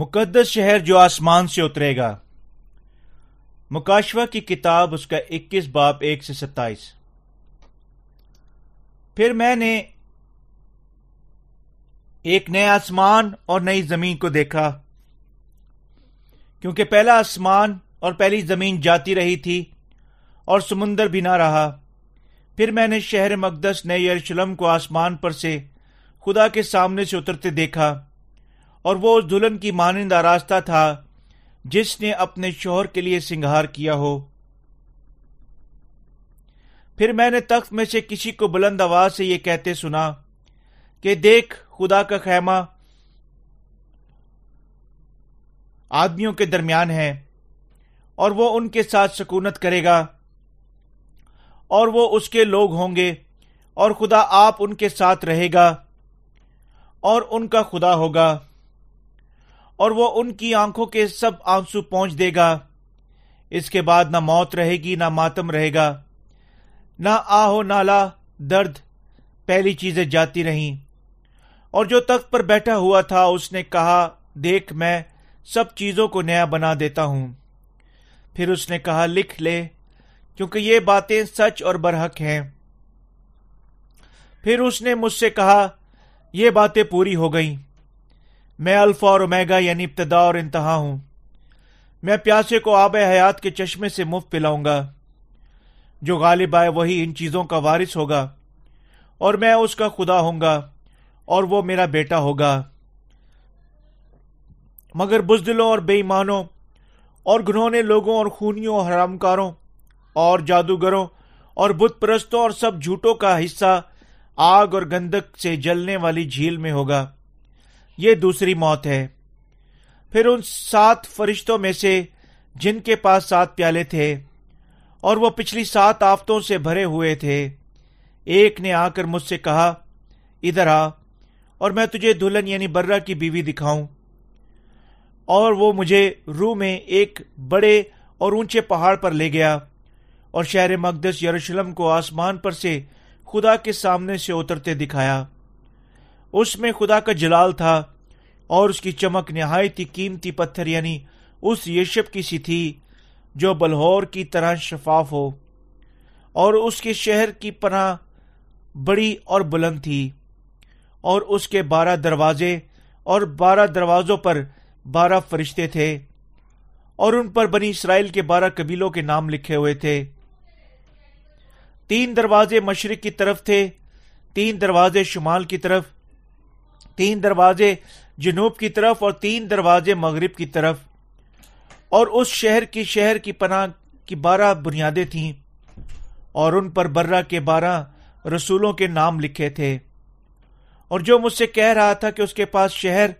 مقدس شہر جو آسمان سے اترے گا۔ مکاشوہ کی کتاب اس کا اکیس باپ ایک سے ستائیس۔ پھر میں نے ایک نئے آسمان اور نئی زمین کو دیکھا۔ کیونکہ پہلا آسمان اور پہلی زمین جاتی رہی تھی اور سمندر بھی نہ رہا۔ پھر میں نے شہر مقدس نئے یروشلم کو آسمان پر سے خدا کے سامنے سے اترتے دیکھا۔ اور وہ اس دلہن کی مانند آراستہ تھا جس نے اپنے شوہر کے لیے سنگھار کیا ہو۔ پھر میں نے تخت میں سے کسی کو بلند آواز سے یہ کہتے سنا کہ دیکھ خدا کا خیمہ آدمیوں کے درمیان ہے اور وہ ان کے ساتھ سکونت کرے گا اور وہ اس کے لوگ ہوں گے اور خدا آپ ان کے ساتھ رہے گا اور ان کا خدا ہوگا۔ اور وہ ان کی آنکھوں کے سب آنسو پہنچ دے گا۔ اس کے بعد نہ موت رہے گی، نہ ماتم رہے گا۔ نہ آہو نالا، درد، پہلی چیزیں جاتی رہیں۔ اور جو تخت پر بیٹھا ہوا تھا، اس نے کہا، دیکھ، میں سب چیزوں کو نیا بنا دیتا ہوں۔ پھر اس نے کہا، لکھ لے، کیونکہ یہ باتیں سچ اور برحق ہیں۔ پھر اس نے مجھ سے کہا، یہ باتیں پوری ہو گئیں۔ میں الفا اور اومیگا یعنی ابتدا اور انتہا ہوں۔ میں پیاسے کو آب حیات کے چشمے سے مفت پلاؤں گا، جو غالب آئے وہی ان چیزوں کا وارث ہوگا، اور میں اس کا خدا ہوں گا، اور وہ میرا بیٹا ہوگا۔ مگر بزدلوں اور بے ایمانوں، اور گنہونے لوگوں اور خونیوں اور حرام کاروں اور جادوگروں، اور بت پرستوں اور سب جھوٹوں کا حصہ آگ اور گندک سے جلنے والی جھیل میں ہوگا۔ یہ دوسری موت ہے۔ پھر ان سات فرشتوں میں سے جن کے پاس سات پیالے تھے اور وہ پچھلی سات آفتوں سے بھرے ہوئے تھے، ایک نے آ کر مجھ سے کہا، ادھر آ، اور میں تجھے دلہن یعنی برا کی بیوی دکھاؤں۔ اور وہ مجھے روح میں ایک بڑے اور اونچے پہاڑ پر لے گیا اور شہر مقدس یروشلم کو آسمان پر سے خدا کے سامنے سے اترتے دکھایا۔ اس میں خدا کا جلال تھا اور اس کی چمک نہایت ہی قیمتی پتھر یعنی اس یشب کی سی تھی جو بلہور کی طرح شفاف ہو اور اس کے شہر کی پناہ بڑی اور بلند تھی اور اس کے بارہ دروازے اور بارہ دروازوں پر بارہ فرشتے تھے اور ان پر بنی اسرائیل کے بارہ قبیلوں کے نام لکھے ہوئے تھے۔ تین دروازے مشرق کی طرف تھے، تین دروازے شمال کی طرف تین دروازے جنوب کی طرف اور تین دروازے مغرب کی طرف۔ اور اس شہر کی شہر کی پناہ کی بارہ بنیادیں تھیں اور ان پر برہ کے بارہ رسولوں کے نام لکھے تھے۔ اور جو مجھ سے کہہ رہا تھا کہ اس کے پاس شہر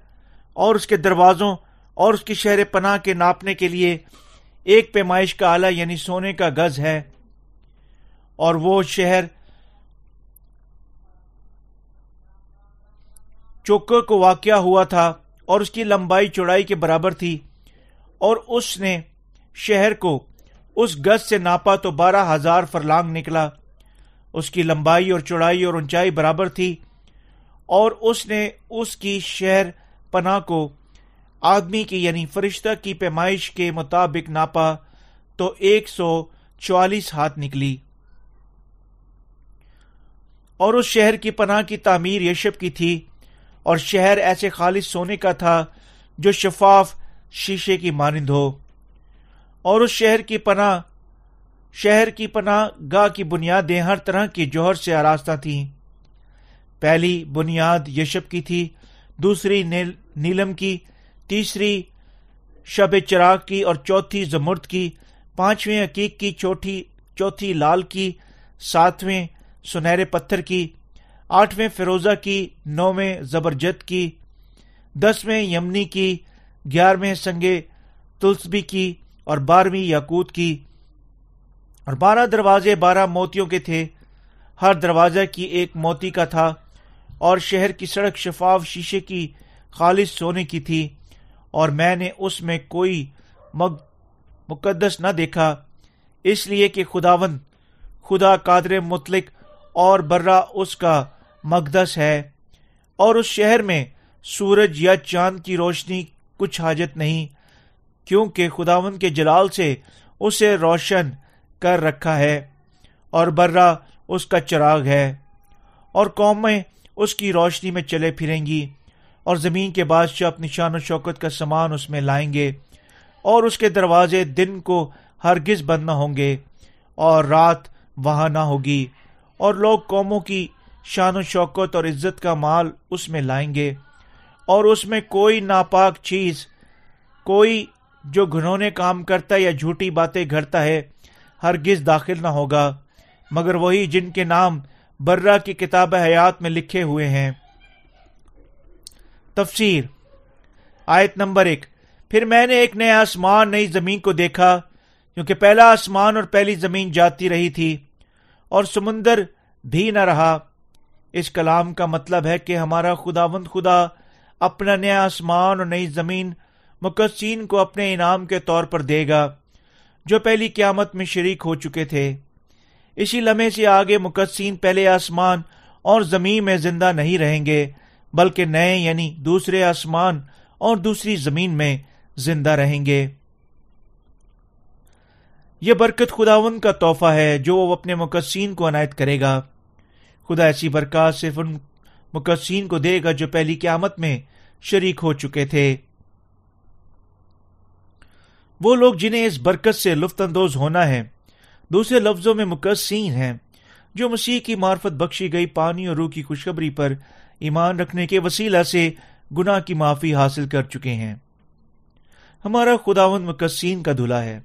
اور اس کے دروازوں اور اس کی شہر پناہ کے ناپنے کے لیے ایک پیمائش کا آلہ یعنی سونے کا گز ہے اور وہ شہر چوکر کو واقع ہوا تھا اور اس کی لمبائی چوڑائی کے برابر تھی اور اس نے شہر کو اس گز سے ناپا تو بارہ ہزار فرلانگ نکلا۔ اس کی لمبائی اور چوڑائی اور اونچائی برابر تھی اور اس نے اس کی شہر پناہ کو آدمی کی یعنی فرشتہ کی پیمائش کے مطابق ناپا تو ایک سو چوالیس ہاتھ نکلی۔ اور اس شہر کی پناہ کی تعمیر یشب کی تھی۔ اور شہر ایسے خالص سونے کا تھا جو شفاف شیشے کی مانند ہو۔ اور اس شہر کی پناہ، شہر کی پناہ گاہ کی بنیادیں ہر طرح کی جوہر سے آراستہ تھیں۔ پہلی بنیاد یشب کی تھی، دوسری نیلم کی، تیسری شب چراغ کی اور چوتھی زمرد کی، پانچویں عقیق کی چوتھی چوتھی لال کی، ساتویں سنہرے پتھر کی۔ آٹھویں فیروزہ کی نویں زبرجت کی، دسویں یمنی کی، گیارہویں سنگے تلسبی کی اور بارہویں یاقوت کی۔ اور بارہ دروازے بارہ موتیوں کے تھے۔ ہر دروازہ کی ایک موتی کا تھا۔ اور شہر کی سڑک شفاف شیشے کی خالص سونے کی تھی۔ اور میں نے اس میں کوئی مقدس نہ دیکھا۔ اس لیے کہ خداون خدا قادر مطلق اور برا اس کا مقدس ہے اور اس شہر میں سورج یا چاند کی روشنی کچھ حاجت نہیں، کیونکہ خداون کے جلال سے اسے روشن کر رکھا ہے اور برا اس کا چراغ ہے اور قومیں اس کی روشنی میں چلے پھریں گی اور زمین کے بادشاہ اپنی شان و شوکت کا سامان اس میں لائیں گے اور اس کے دروازے دن کو ہرگز بند نہ ہوں گے اور رات وہاں نہ ہوگی اور لوگ قوموں کی شان و شوکت اور عزت کا مال اس میں لائیں گے اور اس میں کوئی ناپاک چیز، کوئی جو گھنونے کام کرتا ہے یا جھوٹی باتیں گھڑتا ہے، ہرگز داخل نہ ہوگا۔ مگر وہی جن کے نام برا کی کتاب حیات میں لکھے ہوئے ہیں۔ تفسیر، آیت نمبر ایک۔ پھر میں نے ایک نیا آسمان، نئی زمین کو دیکھا، کیونکہ پہلا آسمان اور پہلی زمین جاتی رہی تھی اور سمندر بھی نہ رہا۔ اس کلام کا مطلب ہے کہ ہمارا خداوند خدا اپنا نیا آسمان اور نئی زمین مقصین کو اپنے انعام کے طور پر دے گا، جو پہلی قیامت میں شریک ہو چکے تھے۔ اسی لمحے سے آگے مقصین پہلے آسمان اور زمین میں زندہ نہیں رہیں گے، بلکہ نئے یعنی دوسرے آسمان اور دوسری زمین میں زندہ رہیں گے۔ یہ برکت خداون کا تحفہ ہے جو وہ اپنے مقصین کو عنایت کرے گا۔ خدا ایسی برکات صرف ان مقصین کو دے گا جو پہلی قیامت میں شریک ہو چکے تھے۔ وہ لوگ جنہیں اس برکت سے لطف اندوز ہونا ہے، دوسرے لفظوں میں مقصین ہیں، جو مسیح کی معرفت بخشی گئی پانی اور روح کی خوشخبری پر ایمان رکھنے کے وسیلہ سے گناہ کی معافی حاصل کر چکے ہیں۔ ہمارا خداون مقصین کا دھلا ہے۔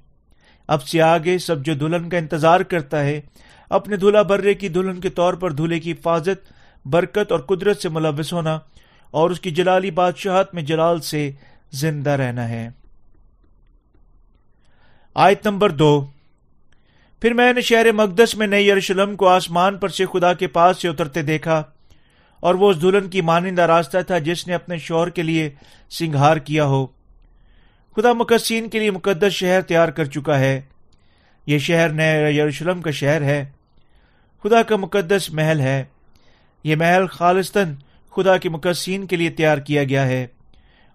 اب سے آگے سب جو دلہن کا انتظار کرتا ہے اپنے دھلا برے کی دلہن کے طور پر دھولے کی حفاظت، برکت اور قدرت سے ملوث ہونا اور اس کی جلالی بادشاہت میں جلال سے زندہ رہنا ہے۔ آیت نمبر دو۔ پھر میں نے شہر مقدس میں نئی یروشلم کو آسمان پر سے خدا کے پاس سے اترتے دیکھا اور وہ اس دلہن کی مانندہ راستہ تھا جس نے اپنے شوہر کے لیے سنگھار کیا ہو۔ خدا مقصین کے لیے مقدس شہر تیار کر چکا ہے۔ یہ شہر نئے یروشلم کا شہر ہے۔ خدا کا مقدس محل ہے۔ یہ محل خالصتاً خدا کے مقصین کے لیے تیار کیا گیا ہے۔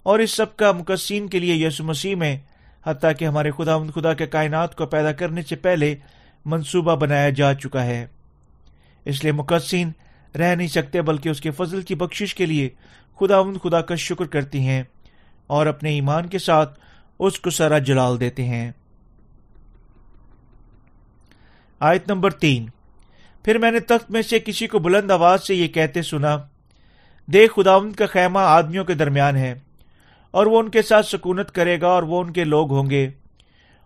اور اس سب کا مقصین کے لیے یسو مسیح میں، حتیٰ کہ ہمارے خدا ان خدا کے کائنات کو پیدا کرنے سے پہلے منصوبہ بنایا جا چکا ہے۔ اس لیے مقصین رہ نہیں سکتے بلکہ اس کے فضل کی بخشش کے لیے خدا ان خدا کا شکر کرتی ہیں اور اپنے ایمان کے ساتھ اس کو سرا جلال دیتے ہیں۔ آیت نمبر تین۔ پھر میں نے تخت میں سے کسی کو بلند آواز سے یہ کہتے سنا، دیکھ خداوند کا خیمہ آدمیوں کے درمیان ہے، اور وہ ان کے ساتھ سکونت کرے گا اور وہ ان کے لوگ ہوں گے،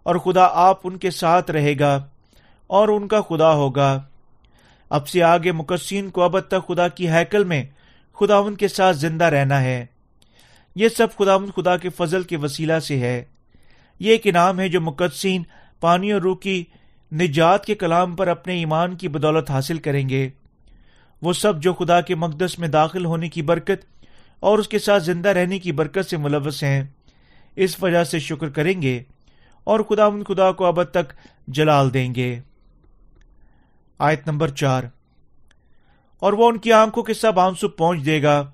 اور خدا آپ ان کے ساتھ رہے گا اور ان کا خدا ہوگا۔ اب سے آگے مقصین کو اب تک خدا کی ہیکل میں خدا ان کے ساتھ زندہ رہنا ہے۔ یہ سب خدا خدا کے فضل کے وسیلہ سے ہے۔ یہ ایک انعام ہے جو مقدسین، پانی اور روح کی نجات کے کلام پر اپنے ایمان کی بدولت حاصل کریں گے۔ وہ سب جو خدا کے مقدس میں داخل ہونے کی برکت اور اس کے ساتھ زندہ رہنے کی برکت سے ملوث ہیں، اس وجہ سے شکر کریں گے اور خدا ان خدا کو اب تک جلال دیں گے۔ آیت نمبر چار۔ اور وہ ان کی آنکھوں کے سب آنسو پہنچ دے گا۔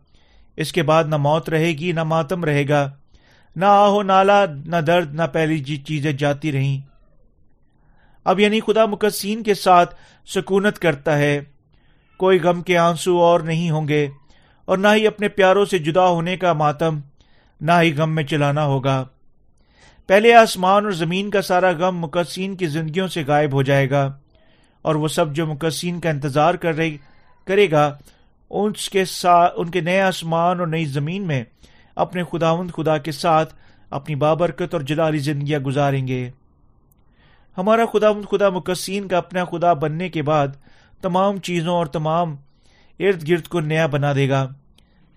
اس کے بعد نہ موت رہے گی، نہ ماتم رہے گا۔ نہ آہو نالا، نہ درد، نہ پہلی جی چیزیں جاتی رہیں۔ اب یعنی خدا مقصین کے ساتھ سکونت کرتا ہے۔ کوئی غم کے آنسو اور نہیں ہوں گے اور نہ ہی اپنے پیاروں سے جدا ہونے کا ماتم، نہ ہی غم میں چلانا ہوگا۔ پہلے آسمان اور زمین کا سارا غم مقصین کی زندگیوں سے غائب ہو جائے گا، اور وہ سب جو مقصین کا انتظار کر رہے کرے گا اس کے ساتھ ان کے نئے آسمان اور نئی زمین میں اپنے خداوند خدا کے ساتھ اپنی بابرکت اور جلالی زندگیاں گزاریں گے۔ ہمارا خدا خدا مقصین کا اپنا خدا بننے کے بعد تمام چیزوں اور تمام ارد گرد کو نیا بنا دے گا،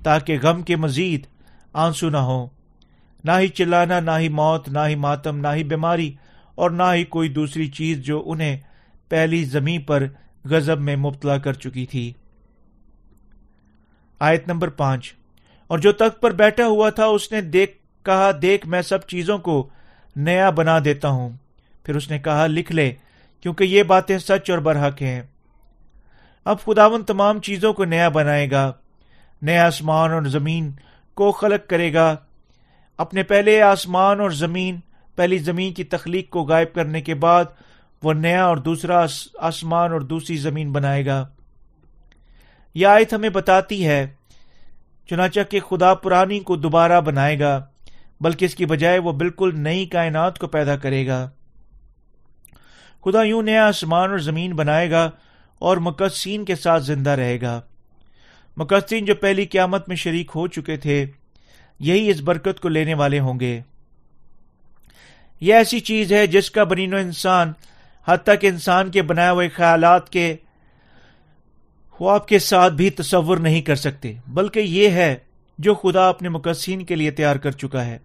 تاکہ غم کے مزید آنسو نہ ہو نہ ہی چلانا، نہ ہی موت، نہ ہی ماتم، نہ ہی بیماری، اور نہ ہی کوئی دوسری چیز جو انہیں پہلی زمین پر غزب میں مبتلا کر چکی تھی۔ آیت نمبر پانچ۔ اور جو تخت پر بیٹھا ہوا تھا، اس نے دیکھ، کہا، دیکھ، میں سب چیزوں کو نیا بنا دیتا ہوں۔ پھر اس نے کہا، لکھ لے، کیونکہ یہ باتیں سچ اور برحق ہیں۔ اب خداون تمام چیزوں کو نیا بنائے گا نیا آسمان اور زمین کو خلق کرے گا۔ اپنے پہلے آسمان اور زمین، پہلی زمین کی تخلیق کو غائب کرنے کے بعد وہ نیا اور دوسرا آسمان اور دوسری زمین بنائے گا۔ یہ آیت ہمیں بتاتی ہے، چنانچہ کہ خدا پرانی کو دوبارہ بنائے گا، بلکہ اس کی بجائے وہ بالکل نئی کائنات کو پیدا کرے گا۔ خدا یوں نیا آسمان اور زمین بنائے گا اور مقدسین کے ساتھ زندہ رہے گا۔ مقدسین جو پہلی قیامت میں شریک ہو چکے تھے، یہی اس برکت کو لینے والے ہوں گے۔ یہ ایسی چیز ہے جس کا بنین و انسان حد تک انسان کے بنائے ہوئے خیالات کے خواب کے ساتھ بھی تصور نہیں کر سکتے، بلکہ یہ ہے جو خدا اپنے مقصین کے لیے تیار کر چکا ہے۔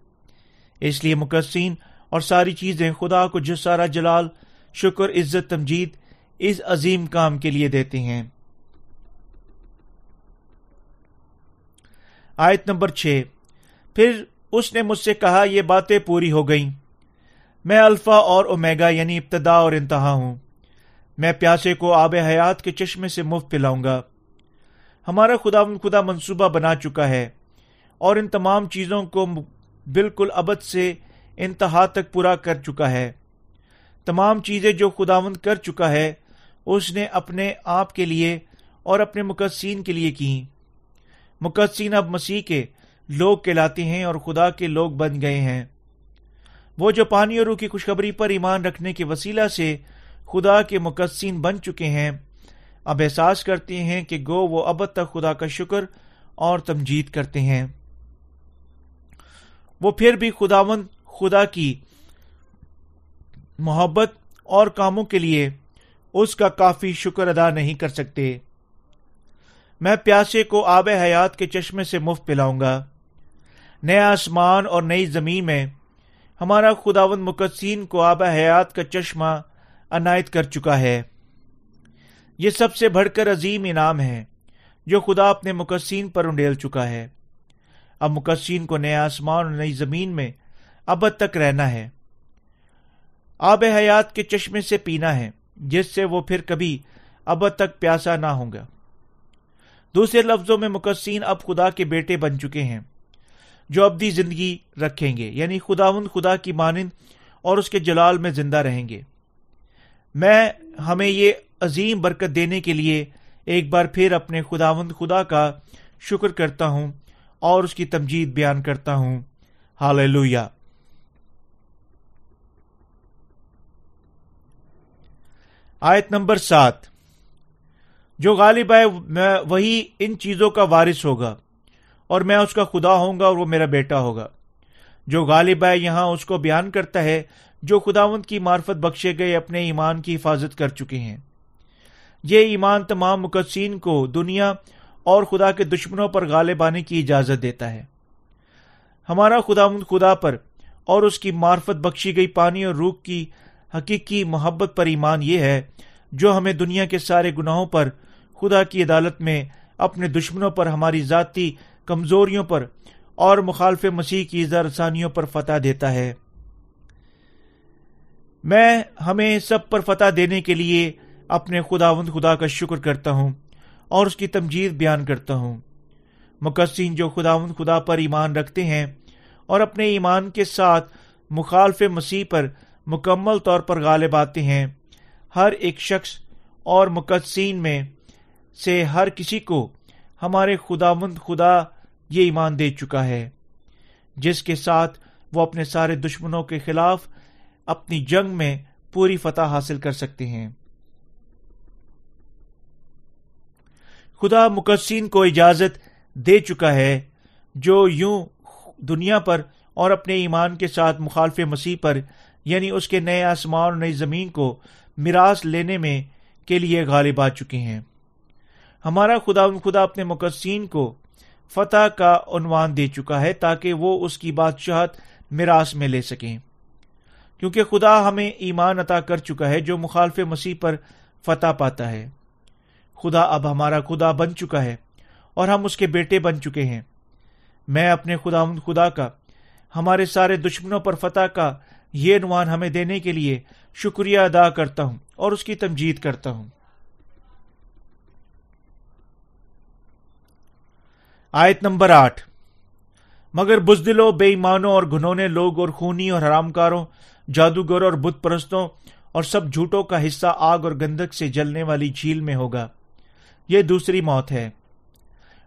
اس لیے مقصین اور ساری چیزیں خدا کو جو سارا جلال شکر، عزت، تمجید اس عظیم کام کے لیے دیتے ہیں۔ آیت نمبر چھ۔ پھر اس نے مجھ سے کہا، یہ باتیں پوری ہو گئیں۔ میں الفا اور اومیگا یعنی ابتدا اور انتہا ہوں۔ میں پیاسے کو آب حیات کے چشمے سے مفت پلاؤں گا۔ ہمارا خدا خدا منصوبہ بنا چکا ہے۔ اور ان تمام چیزوں کو بالکل ابد سے انتہا تک پورا کر چکا ہے۔ تمام چیزیں جو خداوند کر چکا ہے، اس نے اپنے آپ کے لیے اور اپنے مقدسین کے لیے کی۔ مقدسین اب مسیح کے لوگ کہلاتے ہیں اور خدا کے لوگ بن گئے ہیں۔ وہ جو پانی اور روح کی خوشخبری پر ایمان رکھنے کے وسیلہ سے خدا کے مقدسین بن چکے ہیں، اب احساس کرتے ہیں کہ گو وہ اب تک خدا کا شکر اور تمجید کرتے ہیں۔ وہ پھر بھی خداوند خدا کی محبت اور کاموں کے لیے اس کا کافی شکر ادا نہیں کر سکتے۔ میں پیاسے کو آب حیات کے چشمے سے مفت پلاؤں گا۔ نیا آسمان اور نئی زمین میں ہمارا خداون مقدسین کو آب حیات کا چشمہ عنایت کر چکا ہے۔ یہ سب سے بڑھ کر عظیم انعام ہے جو خدا اپنے مقدسین پر انڈیل چکا ہے۔ اب مقدسین کو نیا آسمان اور نئی زمین میں ابد تک رہنا ہے۔ آب حیات کے چشمے سے پینا ہے، جس سے وہ پھر کبھی ابد تک پیاسا نہ ہوں گا۔ دوسرے لفظوں میں مقدسین اب خدا کے بیٹے بن چکے ہیں، جو ابدی زندگی رکھیں گے یعنی خداوند خدا کی مانند اور اس کے جلال میں زندہ رہیں گے۔ میں ہمیں یہ عظیم برکت دینے کے لیے ایک بار پھر اپنے خداوند خدا کا شکر کرتا ہوں اور اس کی تمجید بیان کرتا ہوں۔ ہال آیت نمبر سات۔ جو غالب ہے وہی ان چیزوں کا وارث ہوگا، اور میں اس کا خدا ہوں گا اور وہ میرا بیٹا ہوگا۔ جو غالب ہے، یہاں اس کو بیان کرتا ہے، جو خداوند کی معرفت بخشے گئے، اپنے ایمان کی حفاظت کر چکے ہیں۔ یہ ایمان تمام مقدسین کو دنیا اور خدا کے دشمنوں پر غالب آنے کی اجازت دیتا ہے۔ ہمارا خداوند خدا پر اور اس کی معرفت بخشی گئی پانی اور روح کی حقیقی محبت پر ایمان یہ ہے جو ہمیں دنیا کے سارے گناہوں پر، خدا کی عدالت میں، اپنے دشمنوں پر، ہماری ذاتی کمزوریوں پر اور مخالف مسیح کی زرسانیوں پر فتح دیتا ہے۔ میں ہمیں سب پر فتح دینے کے لیے اپنے خداوند خدا کا شکر کرتا ہوں اور اس کی تمجید بیان کرتا ہوں۔ مقصین جو خداوند خدا پر ایمان رکھتے ہیں اور اپنے ایمان کے ساتھ مخالف مسیح پر مکمل طور پر غالب آتے ہیں۔ ہر ایک شخص اور مقدسین میں سے ہر کسی کو ہمارے خدا مند خدا یہ ایمان دے چکا ہے، جس کے ساتھ وہ اپنے سارے دشمنوں کے خلاف اپنی جنگ میں پوری فتح حاصل کر سکتے ہیں۔ خدا مقدسین کو اجازت دے چکا ہے جو یوں دنیا پر اور اپنے ایمان کے ساتھ مخالف مسیح پر یعنی اس کے نئے آسمان اور نئی زمین کو میراث لینے میں کے لیے غالب آ چکے ہیں۔ ہمارا خدا خدا اپنے مقدسین کو فتح کا عنوان دے چکا ہے تاکہ وہ اس کی بادشاہت میراث میں لے سکیں۔ کیونکہ خدا ہمیں ایمان عطا کر چکا ہے جو مخالف مسیح پر فتح پاتا ہے۔ خدا اب ہمارا خدا بن چکا ہے اور ہم اس کے بیٹے بن چکے ہیں۔ میں اپنے خدا خدا کا، ہمارے سارے دشمنوں پر فتح کا یہ عنوان ہمیں دینے کے لیے شکریہ ادا کرتا ہوں اور اس کی تمجید کرتا ہوں۔ آیت نمبر آٹھ۔ مگر بزدلوں، بے ایمانوں اور گھنونے لوگ اور خونی اور حرام کاروں جادوگروں اور بت پرستوں اور سب جھوٹوں کا حصہ آگ اور گندک سے جلنے والی جھیل میں ہوگا۔ یہ دوسری موت ہے۔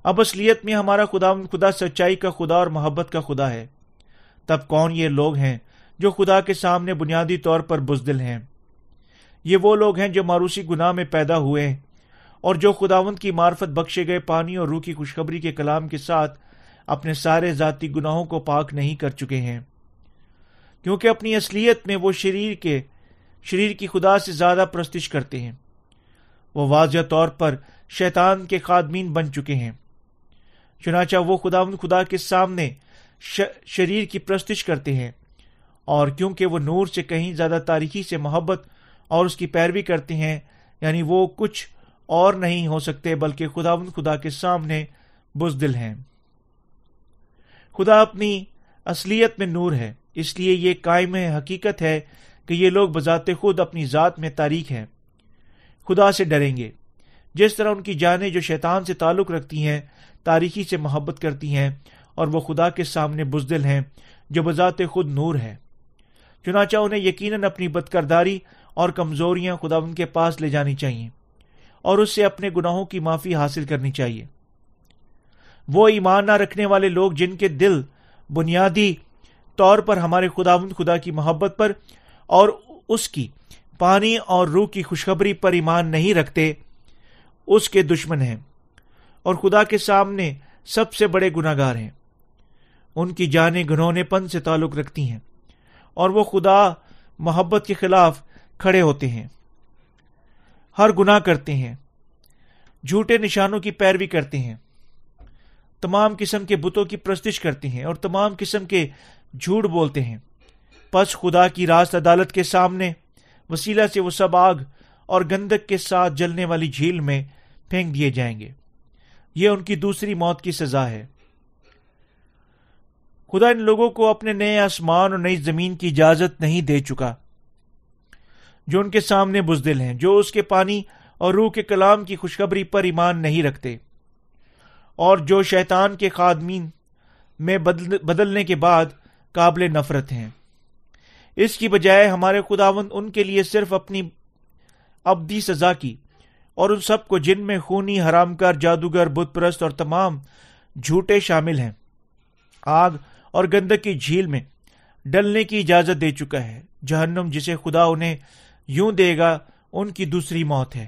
اب اصلیت میں ہمارا خدا خدا سچائی کا خدا اور محبت کا خدا ہے۔ تب کون یہ لوگ ہیں جو خدا کے سامنے بنیادی طور پر بزدل ہیں۔ یہ وہ لوگ ہیں جو ماروسی گناہ میں پیدا ہوئے ہیں اور جو خداوند کی معرفت بخشے گئے پانی اور روح کی خوشخبری کے کلام کے ساتھ اپنے سارے ذاتی گناہوں کو پاک نہیں کر چکے ہیں۔ کیونکہ اپنی اصلیت میں وہ شریر کے، شریر کی خدا سے زیادہ پرستش کرتے ہیں۔ وہ واضح طور پر شیطان کے خادمین بن چکے ہیں۔ چنانچہ وہ خدا خدا کے سامنے شریر کی پرستش کرتے ہیں۔ اور کیونکہ وہ نور سے کہیں زیادہ تاریخی سے محبت اور اس کی پیروی کرتے ہیں یعنی وہ کچھ اور نہیں ہو سکتے بلکہ خدا خدا کے سامنے بزدل ہیں۔ خدا اپنی اصلیت میں نور ہے، اس لیے یہ قائم حقیقت ہے کہ یہ لوگ بذات خود اپنی ذات میں تاریخ ہیں۔ خدا سے ڈریں گے۔ جس طرح ان کی جانیں جو شیطان سے تعلق رکھتی ہیں، تاریخی سے محبت کرتی ہیں اور وہ خدا کے سامنے بزدل ہیں، جو بذات خود نور ہے۔ چنانچہ انہیں یقیناً اپنی بدکرداری اور کمزوریاں خدا ان کے پاس لے جانی چاہیے اور اس سے اپنے گناہوں کی معافی حاصل کرنی چاہیے۔ وہ ایمان نہ رکھنے والے لوگ جن کے دل بنیادی طور پر ہمارے خدا خدا کی محبت پر اور اس کی پانی اور روح کی خوشخبری پر ایمان نہیں رکھتے، اس کے دشمن ہیں اور خدا کے سامنے سب سے بڑے گناگار ہیں۔ ان کی جانیں گنونے پن سے تعلق رکھتی ہیں۔ اور وہ خدا محبت کے خلاف کھڑے ہوتے ہیں۔ ہر گناہ کرتے ہیں۔ جھوٹے نشانوں کی پیروی کرتے ہیں۔ تمام قسم کے بتوں کی پرستش کرتے ہیں اور تمام قسم کے جھوٹ بولتے ہیں۔ پس خدا کی راست عدالت کے سامنے، وسیلہ سے وہ سب آگ اور گندک کے ساتھ جلنے والی جھیل میں پھینک دیے جائیں گے۔ یہ ان کی دوسری موت کی سزا ہے۔ خدا ان لوگوں کو اپنے نئے آسمان اور نئی زمین کی اجازت نہیں دے چکا، جو ان کے سامنے بزدل ہیں، جو اس کے پانی اور روح کے کلام کی خوشخبری پر ایمان نہیں رکھتے۔ اور جو شیطان کے خادمین میں بدلنے کے بعد قابل نفرت ہیں۔ اس کی بجائے ہمارے خداوند ان کے لیے صرف اپنی ابدی سزا کی اور ان سب کو جن میں خونی، حرام کار، جادوگر، بت پرست اور تمام جھوٹے شامل ہیں۔ آگ اور گندک کی جھیل میں ڈلنے کی اجازت دے چکا ہے۔ جہنم جسے خدا انہیں یوں دے گا، ان کی دوسری موت ہے۔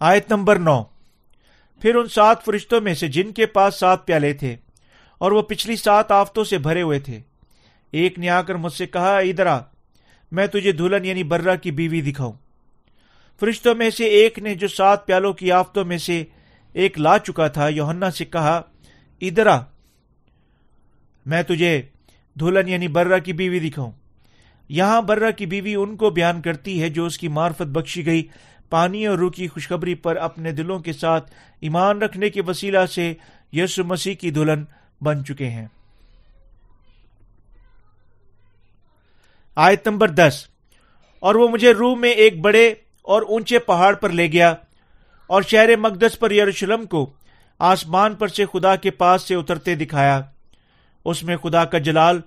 آیت نمبر نو۔ پھر ان سات فرشتوں میں سے جن کے پاس سات پیالے تھے اور وہ پچھلی سات آفتوں سے بھرے ہوئے تھے، ایک نے آ کر مجھ سے کہا، ادھر آ، میں تجھے دلہن یعنی برا کی بیوی دکھاؤں۔ فرشتوں میں سے ایک نے جو سات پیالوں کی آفتوں میں سے ایک لا چکا تھا یوہنا سے کہا ادھر آ۔ میں تجھے دلہن یعنی برا کی بیوی دکھاؤں۔ یہاں برا کی بیوی ان کو بیان کرتی ہے جو اس کی معرفت بخشی گئی۔ پانی اور روح کی خوشخبری پر اپنے دلوں کے ساتھ ایمان رکھنے کے وسیلہ سے یسو مسیح کی دلہن بن چکے ہیں۔ آیت نمبر دس۔ اور وہ مجھے روح میں ایک بڑے اور اونچے پہاڑ پر لے گیا اور شہر مقدس پر یروشلم کو آسمان پر سے خدا کے پاس سے اترتے دکھایا۔ اس میں خدا کا جلال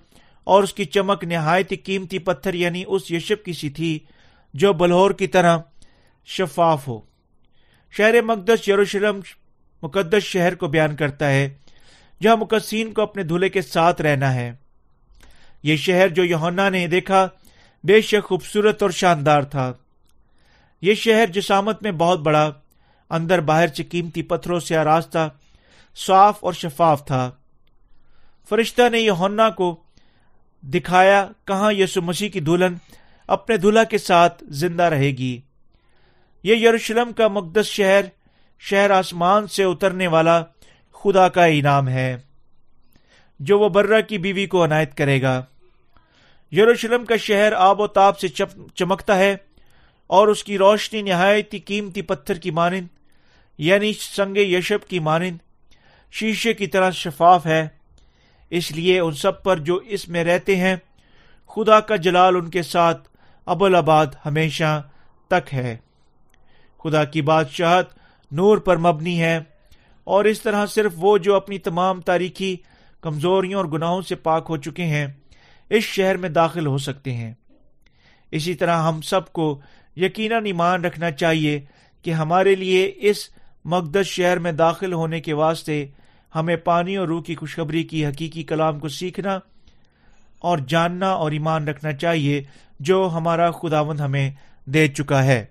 اور اس کی چمک نہایت قیمتی پتھر یعنی اس یشب کی سی تھی جو بلہور کی طرح شفاف ہو۔ شہر مقدس یروشلم مقدس شہر کو بیان کرتا ہے، جہاں مقدسین کو اپنے دھلے کے ساتھ رہنا ہے۔ یہ شہر جو یونا نے دیکھا بے شک خوبصورت اور شاندار تھا۔ یہ شہر جسامت میں بہت بڑا اندر باہر سے قیمتی پتھروں سے آراستہ صاف اور شفاف تھا۔ فرشتہ نے یونا کو دکھایا، کہاں یسو مسیح کی دلہن اپنے دلہا کے ساتھ زندہ رہے گی؟ یہ یروشلم کا مقدس شہر شہر آسمان سے اترنے والا خدا کا انعام ہے، جو وہ برہ کی بیوی کو عنایت کرے گا۔ یروشلم کا شہر آب و تاب سے چمکتا ہے اور اس کی روشنی نہایت قیمتی پتھر کی مانند یعنی سنگ یشب کی مانند، شیشے کی طرح شفاف ہے۔ اس لیے ان سب پر جو اس میں رہتے ہیں، خدا کا جلال ان کے ساتھ ابل آباد ہمیشہ تک ہے۔ خدا کی بادشاہت نور پر مبنی ہے، اور اس طرح صرف وہ جو اپنی تمام تاریخی کمزوریوں اور گناہوں سے پاک ہو چکے ہیں، اس شہر میں داخل ہو سکتے ہیں۔ اسی طرح ہم سب کو یقیناً ایمان رکھنا چاہیے کہ ہمارے لیے اس مقدس شہر میں داخل ہونے کے واسطے ہمیں پانی اور روح کی خوشخبری کی حقیقی کلام کو سیکھنا اور جاننا اور ایمان رکھنا چاہیے، جو ہمارا خداوند ہمیں دے چکا ہے۔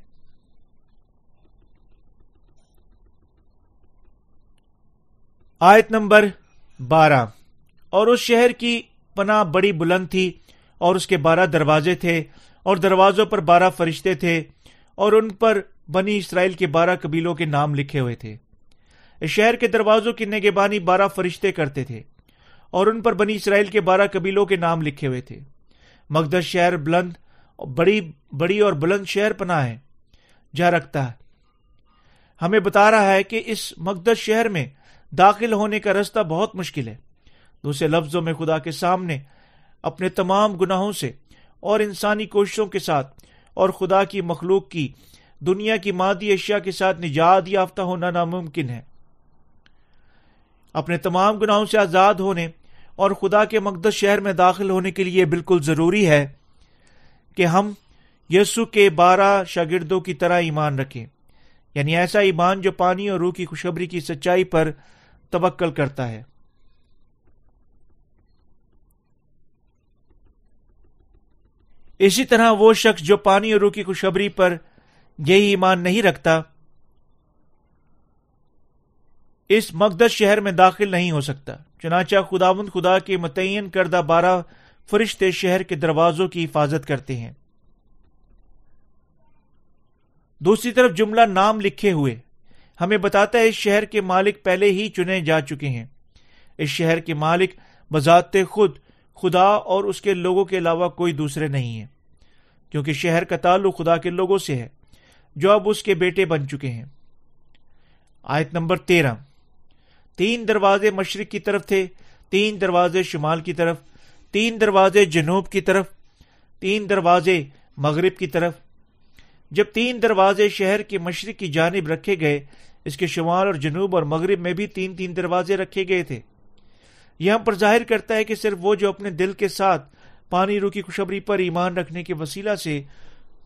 آیت نمبر بارہ۔ اور اس شہر کی پناہ بڑی بلند تھی، اور اس کے بارہ دروازے تھے، اور دروازوں پر بارہ فرشتے تھے، اور ان پر بنی اسرائیل کے بارہ قبیلوں کے نام لکھے ہوئے تھے۔ اس شہر کے دروازوں کی نگبانی بارہ فرشتے کرتے تھے اور ان پر بنی اسرائیل کے بارہ قبیلوں کے نام لکھے ہوئے تھے۔ مقدس شہر بلند، بڑی بڑی اور بلند شہر پناہ ہے۔ جہاں رکھتا ہے۔ ہمیں بتا رہا ہے کہ اس مقدس شہر میں داخل ہونے کا رستہ بہت مشکل ہے۔ دوسرے لفظوں میں خدا کے سامنے اپنے تمام گناہوں سے اور انسانی کوششوں کے ساتھ اور خدا کی مخلوق کی دنیا کی مادی اشیاء کے ساتھ نجات یافتہ ہونا ناممکن ہے۔ اپنے تمام گناہوں سے آزاد ہونے اور خدا کے مقدس شہر میں داخل ہونے کے لیے بالکل ضروری ہے کہ ہم یسو کے بارہ شاگردوں کی طرح ایمان رکھیں۔ یعنی ایسا ایمان جو پانی اور روح کی خوشبری کی سچائی پر توکل کرتا ہے۔ اسی طرح وہ شخص جو پانی اور روح کی خوشبری پر یہی ایمان نہیں رکھتا۔ اس مقدس شہر میں داخل نہیں ہو سکتا۔ چنانچہ خداوند خدا کے متعین کردہ بارہ فرشتے شہر کے دروازوں کی حفاظت کرتے ہیں۔ دوسری طرف جملہ نام لکھے ہوئے۔ ہمیں بتاتا ہے اس شہر کے مالک پہلے ہی چنے جا چکے ہیں۔ اس شہر کے مالک بذات خود، خدا اور اس کے لوگوں کے علاوہ کوئی دوسرے نہیں ہیں۔ کیونکہ شہر کا تعلق خدا کے لوگوں سے ہے۔ جو اب اس کے بیٹے بن چکے ہیں۔ آیت نمبر تیرہ۔ تین دروازے مشرق کی طرف تھے، تین دروازے شمال کی طرف، تین دروازے جنوب کی طرف، تین دروازے مغرب کی طرف۔ جب تین دروازے شہر کے مشرق کی جانب رکھے گئے، اس کے شمال اور جنوب اور مغرب میں بھی تین تین دروازے رکھے گئے تھے۔ یہ ہم پر ظاہر کرتا ہے کہ صرف وہ جو اپنے دل کے ساتھ پانی رو کی خوشبری پر ایمان رکھنے کے وسیلہ سے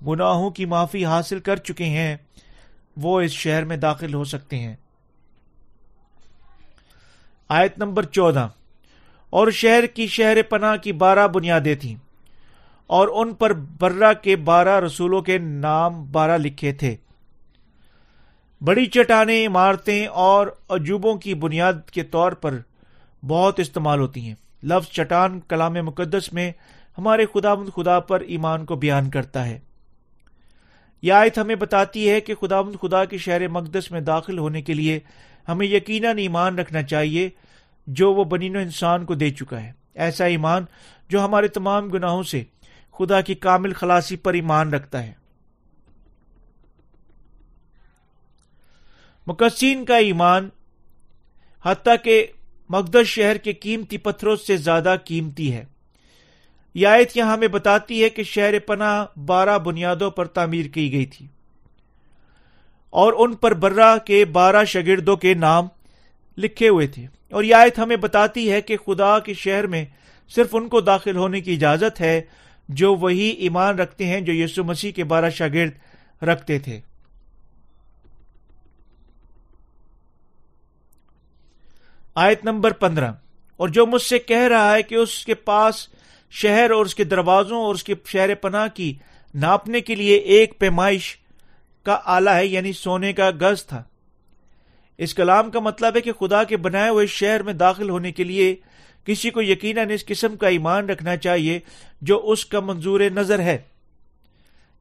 گناہوں کی معافی حاصل کر چکے ہیں، وہ اس شہر میں داخل ہو سکتے ہیں۔ آیت نمبر چودہ۔ اور شہر کی شہر پناہ کی بارہ بنیادیں تھیں، اور ان پر برہ کے بارہ رسولوں کے نام بارہ لکھے تھے۔ بڑی چٹانیں، عمارتیں اور عجوبوں کی بنیاد کے طور پر بہت استعمال ہوتی ہیں۔ لفظ چٹان کلام مقدس میں ہمارے خدا مند خدا پر ایمان کو بیان کرتا ہے۔ یہ آیت ہمیں بتاتی ہے کہ خدا مند خدا کے شہر مقدس میں داخل ہونے کے لیے ہمیں یقیناً ایمان رکھنا چاہیے، جو وہ بنین و انسان کو دے چکا ہے۔ ایسا ایمان جو ہمارے تمام گناہوں سے خدا کی کامل خلاصی پر ایمان رکھتا ہے۔ مقصین کا ایمان حتیٰ کہ مقدس شہر کے قیمتی پتھروں سے زیادہ قیمتی ہے۔ یہ آیت یہاں ہمیں بتاتی ہے کہ شہر پناہ بارہ بنیادوں پر تعمیر کی گئی تھی۔ اور ان پر برہ کے بارہ شاگردوں کے نام لکھے ہوئے تھے۔ اور یہ آیت ہمیں بتاتی ہے کہ خدا کے شہر میں صرف ان کو داخل ہونے کی اجازت ہے جو وہی ایمان رکھتے ہیں جو یسو مسیح کے بارہ شاگرد رکھتے تھے۔ آیت نمبر پندرہ۔ اور جو مجھ سے کہہ رہا ہے کہ اس کے پاس شہر اور اس کے دروازوں اور اس کے شہر پناہ کی ناپنے کے لیے ایک پیمائش کا آلہ ہے یعنی سونے کا گز تھا۔ اس کلام کا مطلب ہے کہ خدا کے بنائے ہوئے شہر میں داخل ہونے کے لیے کسی کو یقیناً اس قسم کا ایمان رکھنا چاہیے جو اس کا منظور نظر ہے۔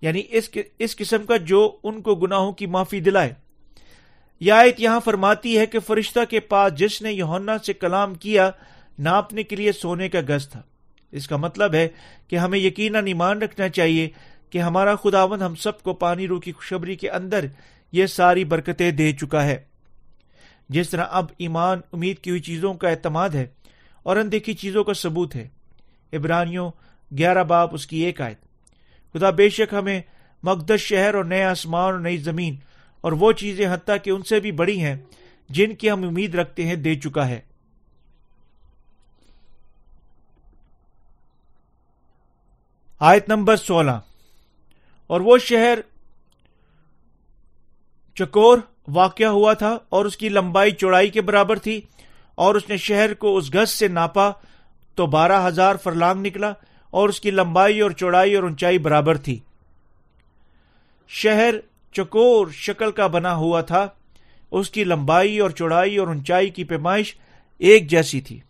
یعنی اس اس قسم کا جو ان کو گناہوں کی معافی دلائے۔ یہ آیت یہاں فرماتی ہے کہ فرشتہ کے پاس جس نے یونا سے کلام کیا، ناپنے کے لیے سونے کا گز تھا۔ اس کا مطلب ہے کہ ہمیں یقیناً ایمان رکھنا چاہیے کہ ہمارا خداون ہم سب کو پانی رو کی خوشبری کے اندر یہ ساری برکتیں دے چکا ہے۔ جس طرح اب ایمان امید کی ہوئی چیزوں کا اعتماد ہے اور اندیکھی چیزوں کا ثبوت ہے۔ ابرانیوں گیارہ باپ اس کی ایک آیت۔ خدا بے شک ہمیں مقدس شہر اور نئے آسمان اور نئی زمین اور وہ چیزیں حتیٰ کہ ان سے بھی بڑی ہیں جن کی ہم امید رکھتے ہیں دے چکا ہے۔ آیت نمبر سولہ۔ اور وہ شہر چکور واقع ہوا تھا اور اس کی لمبائی چوڑائی کے برابر تھی اور اس نے شہر کو اس گز سے ناپا تو بارہ ہزار فرلانگ نکلا اور اس کی لمبائی اور چوڑائی اور اونچائی برابر تھی۔ شہر چکور شکل کا بنا ہوا تھا، اس کی لمبائی اور چوڑائی اور اونچائی کی پیمائش ایک جیسی تھی۔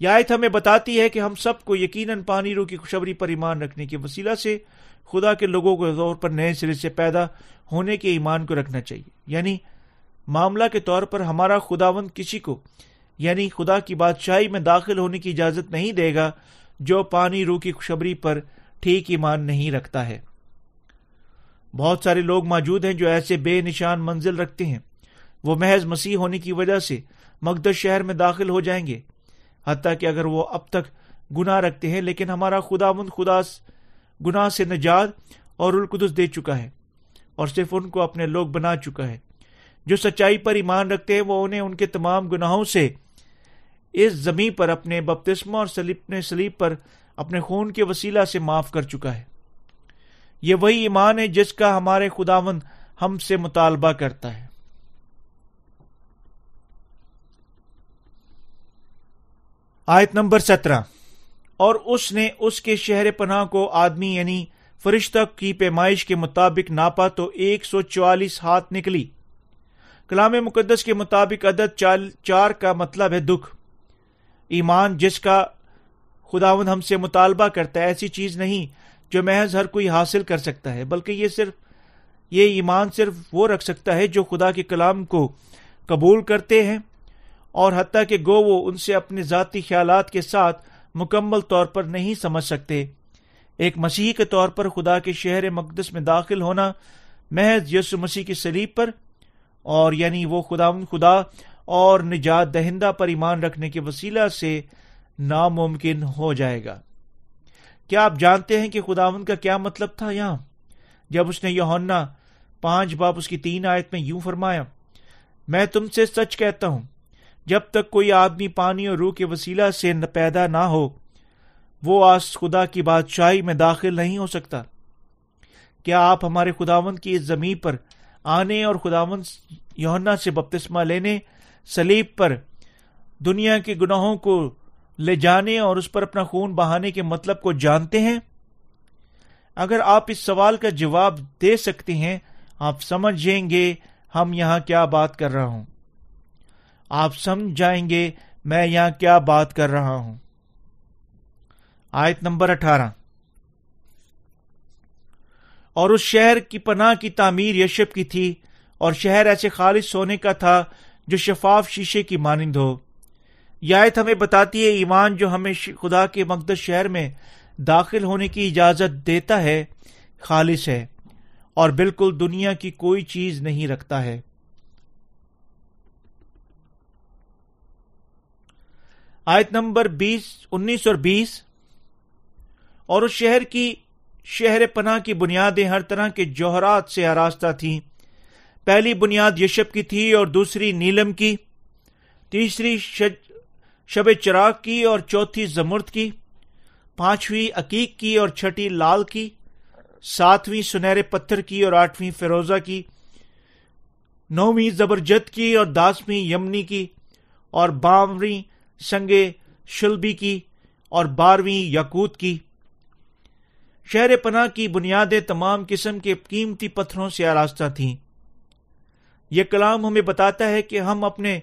یہ آیت ہمیں بتاتی ہے کہ ہم سب کو یقیناً پانی رو کی خوشبری پر ایمان رکھنے کے وسیلہ سے خدا کے لوگوں کے طور پر نئے سرے سے پیدا ہونے کے ایمان کو رکھنا چاہیے۔ یعنی معاملہ کے طور پر ہمارا خداوند کسی کو یعنی خدا کی بادشاہی میں داخل ہونے کی اجازت نہیں دے گا جو پانی روح کی خوشبری پر ٹھیک ایمان نہیں رکھتا ہے۔ بہت سارے لوگ موجود ہیں جو ایسے بے نشان منزل رکھتے ہیں۔ وہ محض مسیح ہونے کی وجہ سے مقدس شہر میں داخل ہو جائیں گے۔ حتیٰ کہ اگر وہ اب تک گناہ رکھتے ہیں، لیکن ہمارا خدا مند خدا گناہ سے نجات اور القدس دے چکا ہے اور صرف ان کو اپنے لوگ بنا چکا ہے۔ جو سچائی پر ایمان رکھتے ہیں، وہ انہیں ان کے تمام گناہوں سے اس زمین پر اپنے بپتسمہ اور سلیب سلیب پر اپنے خون کے وسیلہ سے معاف کر چکا ہے۔ یہ وہی ایمان ہے جس کا ہمارے خداون ہم سے مطالبہ کرتا ہے۔ آیت نمبر سترہ۔ اور اس نے اس کے شہر پناہ کو آدمی یعنی فرشتہ کی پیمائش کے مطابق ناپا تو ایک سو چوالیس ہاتھ نکلی۔ کلام مقدس کے مطابق عدد چار کا مطلب ہے دکھ۔ ایمان جس کا خداون ہم سے مطالبہ کرتا ہے، ایسی چیز نہیں جو محض ہر کوئی حاصل کر سکتا ہے، بلکہ یہ صرف یہ ایمان صرف وہ رکھ سکتا ہے جو خدا کے کلام کو قبول کرتے ہیں۔ اور حتیٰ کہ گو وہ ان سے اپنے ذاتی خیالات کے ساتھ مکمل طور پر نہیں سمجھ سکتے۔ ایک مسیح کے طور پر خدا کے شہر مقدس میں داخل ہونا محض یسو مسیح کی سلیب پر، اور یعنی وہ خدا خدا اور نجات دہندہ پر ایمان رکھنے کے وسیلہ سے ناممکن ہو جائے گا۔ کیا آپ جانتے ہیں کہ خداون کا کیا مطلب تھا یہاں؟ جب اس نے یونا پانچ باپ اس کی تین آیت میں یوں فرمایا، میں تم سے سچ کہتا ہوں جب تک کوئی آدمی پانی اور روح کے وسیلہ سے پیدا نہ ہو، وہ آس خدا کی بادشاہی میں داخل نہیں ہو سکتا۔ کیا آپ ہمارے خداون کی اس زمین پر آنے اور خداون یونا سے بپتسمہ لینے سلیب پر دنیا کے گناہوں کو لے جانے اور اس پر اپنا خون بہانے کے مطلب کو جانتے ہیں؟ اگر آپ اس سوال کا جواب دے سکتے ہیں، آپ سمجھیں گے ہم یہاں کیا بات کر رہا ہوں۔ آپ سمجھ جائیں گے میں یہاں کیا بات کر رہا ہوں۔ آیت نمبر اٹھارہ۔ اور اس شہر کی پناہ کی تعمیر یشب کی تھی اور شہر ایسے خالص سونے کا تھا جو شفاف شیشے کی مانند ہو۔ یہ آیت ہمیں بتاتی ہے، ایمان جو ہمیں خدا کے مقدس شہر میں داخل ہونے کی اجازت دیتا ہے، خالص ہے اور بالکل دنیا کی کوئی چیز نہیں رکھتا ہے۔ آیت نمبر بیس، انیس اور بیس، اور اس شہر کی شہر پناہ کی بنیادیں ہر طرح کے جوہرات سے آراستہ تھیں۔ پہلی بنیاد یشب کی تھی اور دوسری نیلم کی، تیسری شب چراغ کی اور چوتھی زمرد کی، پانچویں عقیق کی اور چھٹی لال کی، ساتویں سنہرے پتھر کی اور آٹھویں فیروزہ کی، نویں زبرجت کی اور داسویں یمنی کی، اور بارہویں سنگے شلبی کی اور بارہویں یاقوت کی۔ شہر پناہ کی بنیادیں تمام قسم کے قیمتی پتھروں سے آراستہ تھیں۔ یہ کلام ہمیں بتاتا ہے کہ ہم اپنے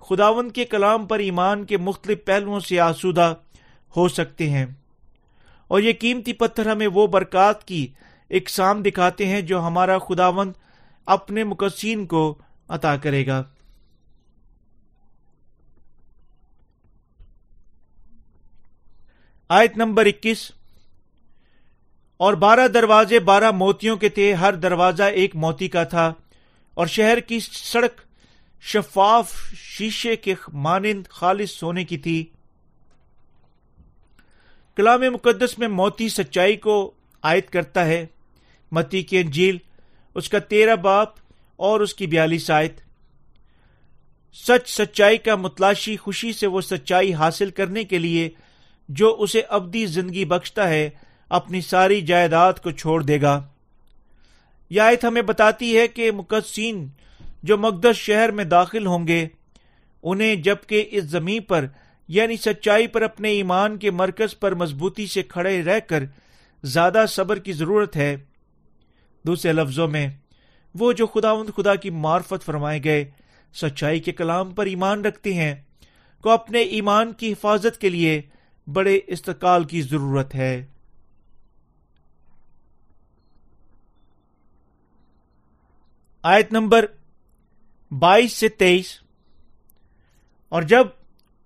خداون کے کلام پر ایمان کے مختلف پہلوؤں سے آسودہ ہو سکتے ہیں۔ اور یہ قیمتی پتھر ہمیں وہ برکات کی اقسام دکھاتے ہیں جو ہمارا خداون اپنے مقصین کو عطا کرے گا۔ آیت نمبر اکیس۔ اور بارہ دروازے بارہ موتیوں کے تھے، ہر دروازہ ایک موتی کا تھا۔ اور شہر کی سڑک شفاف شیشے کے مانند خالص سونے کی تھی۔ کلام مقدس میں موتی سچائی کو عائد کرتا ہے۔ متی کی انجیل، اس کا تیرہ باپ اور اس کی بیالیس آیت۔ سچ سچائی کا متلاشی خوشی سے وہ سچائی حاصل کرنے کے لیے جو اسے ابدی زندگی بخشتا ہے، اپنی ساری جائیداد کو چھوڑ دے گا۔ یہ آیت ہمیں بتاتی ہے کہ مقدسین جو مقدس شہر میں داخل ہوں گے، انہیں جبکہ اس زمین پر یعنی سچائی پر اپنے ایمان کے مرکز پر مضبوطی سے کھڑے رہ کر زیادہ صبر کی ضرورت ہے۔ دوسرے لفظوں میں، وہ جو خدا خدا کی معرفت فرمائے گئے، سچائی کے کلام پر ایمان رکھتے ہیں، کو اپنے ایمان کی حفاظت کے لیے بڑے استقال کی ضرورت ہے۔ آیت نمبر بائیس سے تیئیس۔ اور جب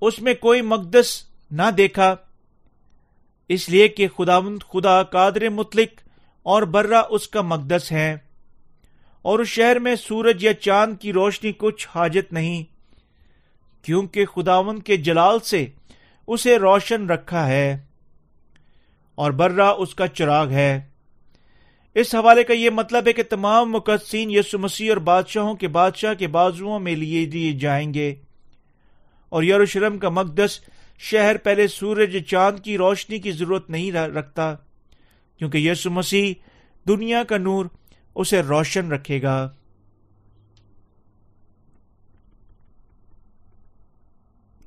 اس میں کوئی مقدس نہ دیکھا، اس لیے کہ خدا خدا قادر مطلق اور برہ اس کا مقدس ہے، اور اس شہر میں سورج یا چاند کی روشنی کچھ حاجت نہیں، کیونکہ خداون کے جلال سے اسے روشن رکھا ہے اور برہ اس کا چراغ ہے۔ اس حوالے کا یہ مطلب ہے کہ تمام مقدسین یسو مسیح اور بادشاہوں کے بادشاہ کے بازو میں لیے دیے جائیں گے۔ اور یروشلم کا مقدس شہر پہلے سورج چاند کی روشنی کی ضرورت نہیں رکھتا، کیونکہ یسو مسیح دنیا کا نور اسے روشن رکھے گا۔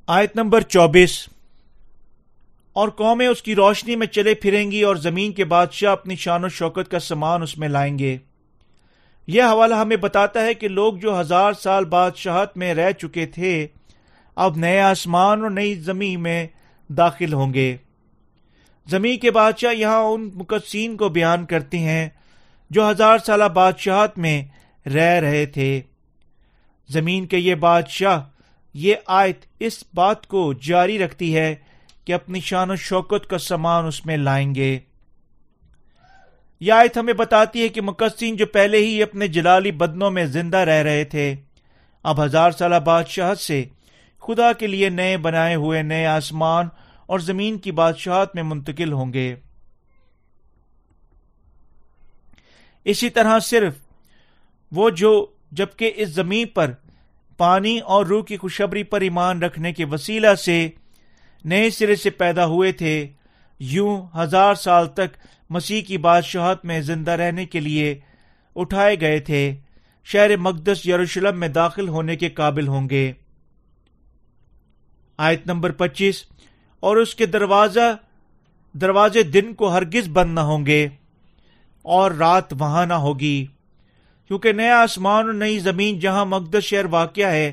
آیت نمبر چوبیس۔ اور قومیں اس کی روشنی میں چلے پھریں گی اور زمین کے بادشاہ اپنی شان و شوکت کا سامان اس میں لائیں گے۔ یہ حوالہ ہمیں بتاتا ہے کہ لوگ جو ہزار سال بادشاہت میں رہ چکے تھے، اب نئے آسمان اور نئی زمین میں داخل ہوں گے۔ زمین کے بادشاہ یہاں ان مقدسین کو بیان کرتے ہیں جو ہزار سالہ بادشاہت میں رہ رہے تھے۔ زمین کے یہ بادشاہ یہ آیت اس بات کو جاری رکھتی ہے کہ اپنی شان و شوکت کا سامان اس میں لائیں گے۔ یہ آیت ہمیں بتاتی ہے کہ مقصین جو پہلے ہی اپنے جلالی بدنوں میں زندہ رہ رہے تھے، اب ہزار سالہ بادشاہت سے خدا کے لیے نئے بنائے ہوئے نئے آسمان اور زمین کی بادشاہت میں منتقل ہوں گے۔ اسی طرح صرف وہ جو جبکہ اس زمین پر پانی اور روح کی خوشبری پر ایمان رکھنے کے وسیلہ سے نئے سرے سے پیدا ہوئے تھے، یوں ہزار سال تک مسیح کی بادشاہت میں زندہ رہنے کے لیے اٹھائے گئے تھے۔ شہر مقدس یروشلم میں داخل ہونے کے قابل ہوں گے۔ آیت نمبر پچیس، اور اس کے دروازہ، دروازے دن کو ہرگز بند نہ ہوں گے، اور رات وہاں نہ ہوگی۔ کیونکہ نیا آسمان اور نئی زمین جہاں مقدس شہر واقع ہے،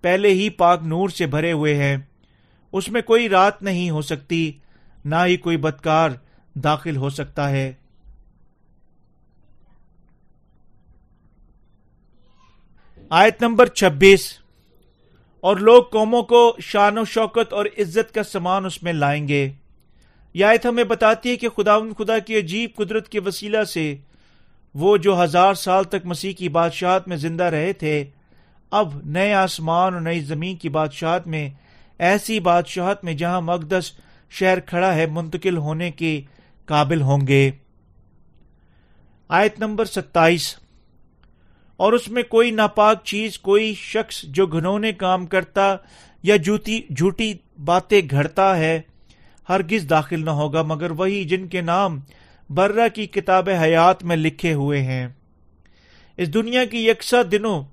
پہلے ہی پاک نور سے بھرے ہوئے ہیں۔ اس میں کوئی رات نہیں ہو سکتی، نہ ہی کوئی بدکار داخل ہو سکتا ہے۔ آیت نمبر چھبیس۔ اور لوگ قوموں کو شان و شوکت اور عزت کا سامان اس میں لائیں گے۔ یہ آیت ہمیں بتاتی ہے کہ خدا خدا کی عجیب قدرت کے وسیلہ سے وہ جو ہزار سال تک مسیح کی بادشاہت میں زندہ رہے تھے، اب نئے آسمان اور نئی زمین کی بادشاہت میں ایسی بادشاہت میں جہاں مقدس شہر کھڑا ہے، منتقل ہونے کے قابل ہوں گے۔ آیت نمبر ستائیس۔ اور اس میں کوئی ناپاک چیز، کوئی شخص جو گھنونے کام کرتا یا جوتی جھوٹی باتیں گھڑتا ہے، ہرگز داخل نہ ہوگا، مگر وہی جن کے نام برہ کی کتاب حیات میں لکھے ہوئے ہیں۔ اس دنیا کی یکساں دنوں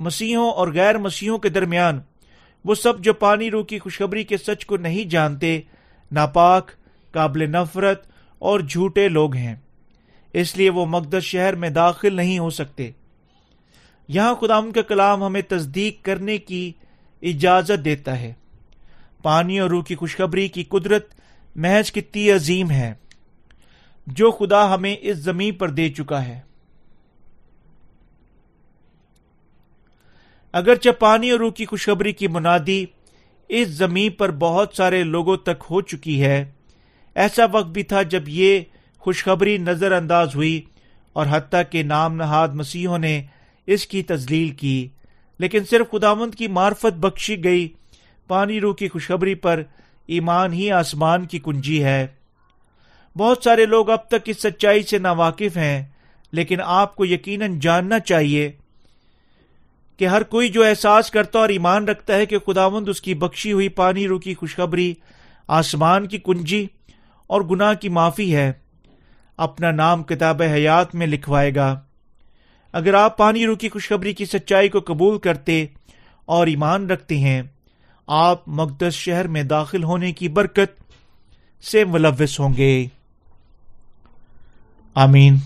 مسیحوں اور غیر مسیحوں کے درمیان وہ سب جو پانی رو کی خوشخبری کے سچ کو نہیں جانتے، ناپاک، قابل نفرت اور جھوٹے لوگ ہیں۔ اس لیے وہ مقدس شہر میں داخل نہیں ہو سکتے۔ یہاں خدا ان کا کلام ہمیں تصدیق کرنے کی اجازت دیتا ہے۔ پانی اور روح کی خوشخبری کی قدرت محض کتنی عظیم ہے، جو خدا ہمیں اس زمین پر دے چکا ہے۔ اگرچہ پانی اور روح کی خوشخبری کی منادی اس زمین پر بہت سارے لوگوں تک ہو چکی ہے، ایسا وقت بھی تھا جب یہ خوشخبری نظر انداز ہوئی اور حتیٰ کے نام نہاد مسیحوں نے اس کی تزلیل کی، لیکن صرف خداوند کی معرفت بخشی گئی، پانی روح کی خوشخبری پر ایمان ہی آسمان کی کنجی ہے۔ بہت سارے لوگ اب تک اس سچائی سے ناواقف ہیں، لیکن آپ کو یقیناً جاننا چاہیے کہ ہر کوئی جو احساس کرتا اور ایمان رکھتا ہے کہ خداوند اس کی بخشی ہوئی پانی رو کی خوشخبری، آسمان کی کنجی اور گناہ کی معافی ہے، اپنا نام کتاب حیات میں لکھوائے گا۔ اگر آپ پانی رو کی خوشخبری کی سچائی کو قبول کرتے اور ایمان رکھتے ہیں، آپ مقدس شہر میں داخل ہونے کی برکت سے ملوث ہوں گے۔ آمین۔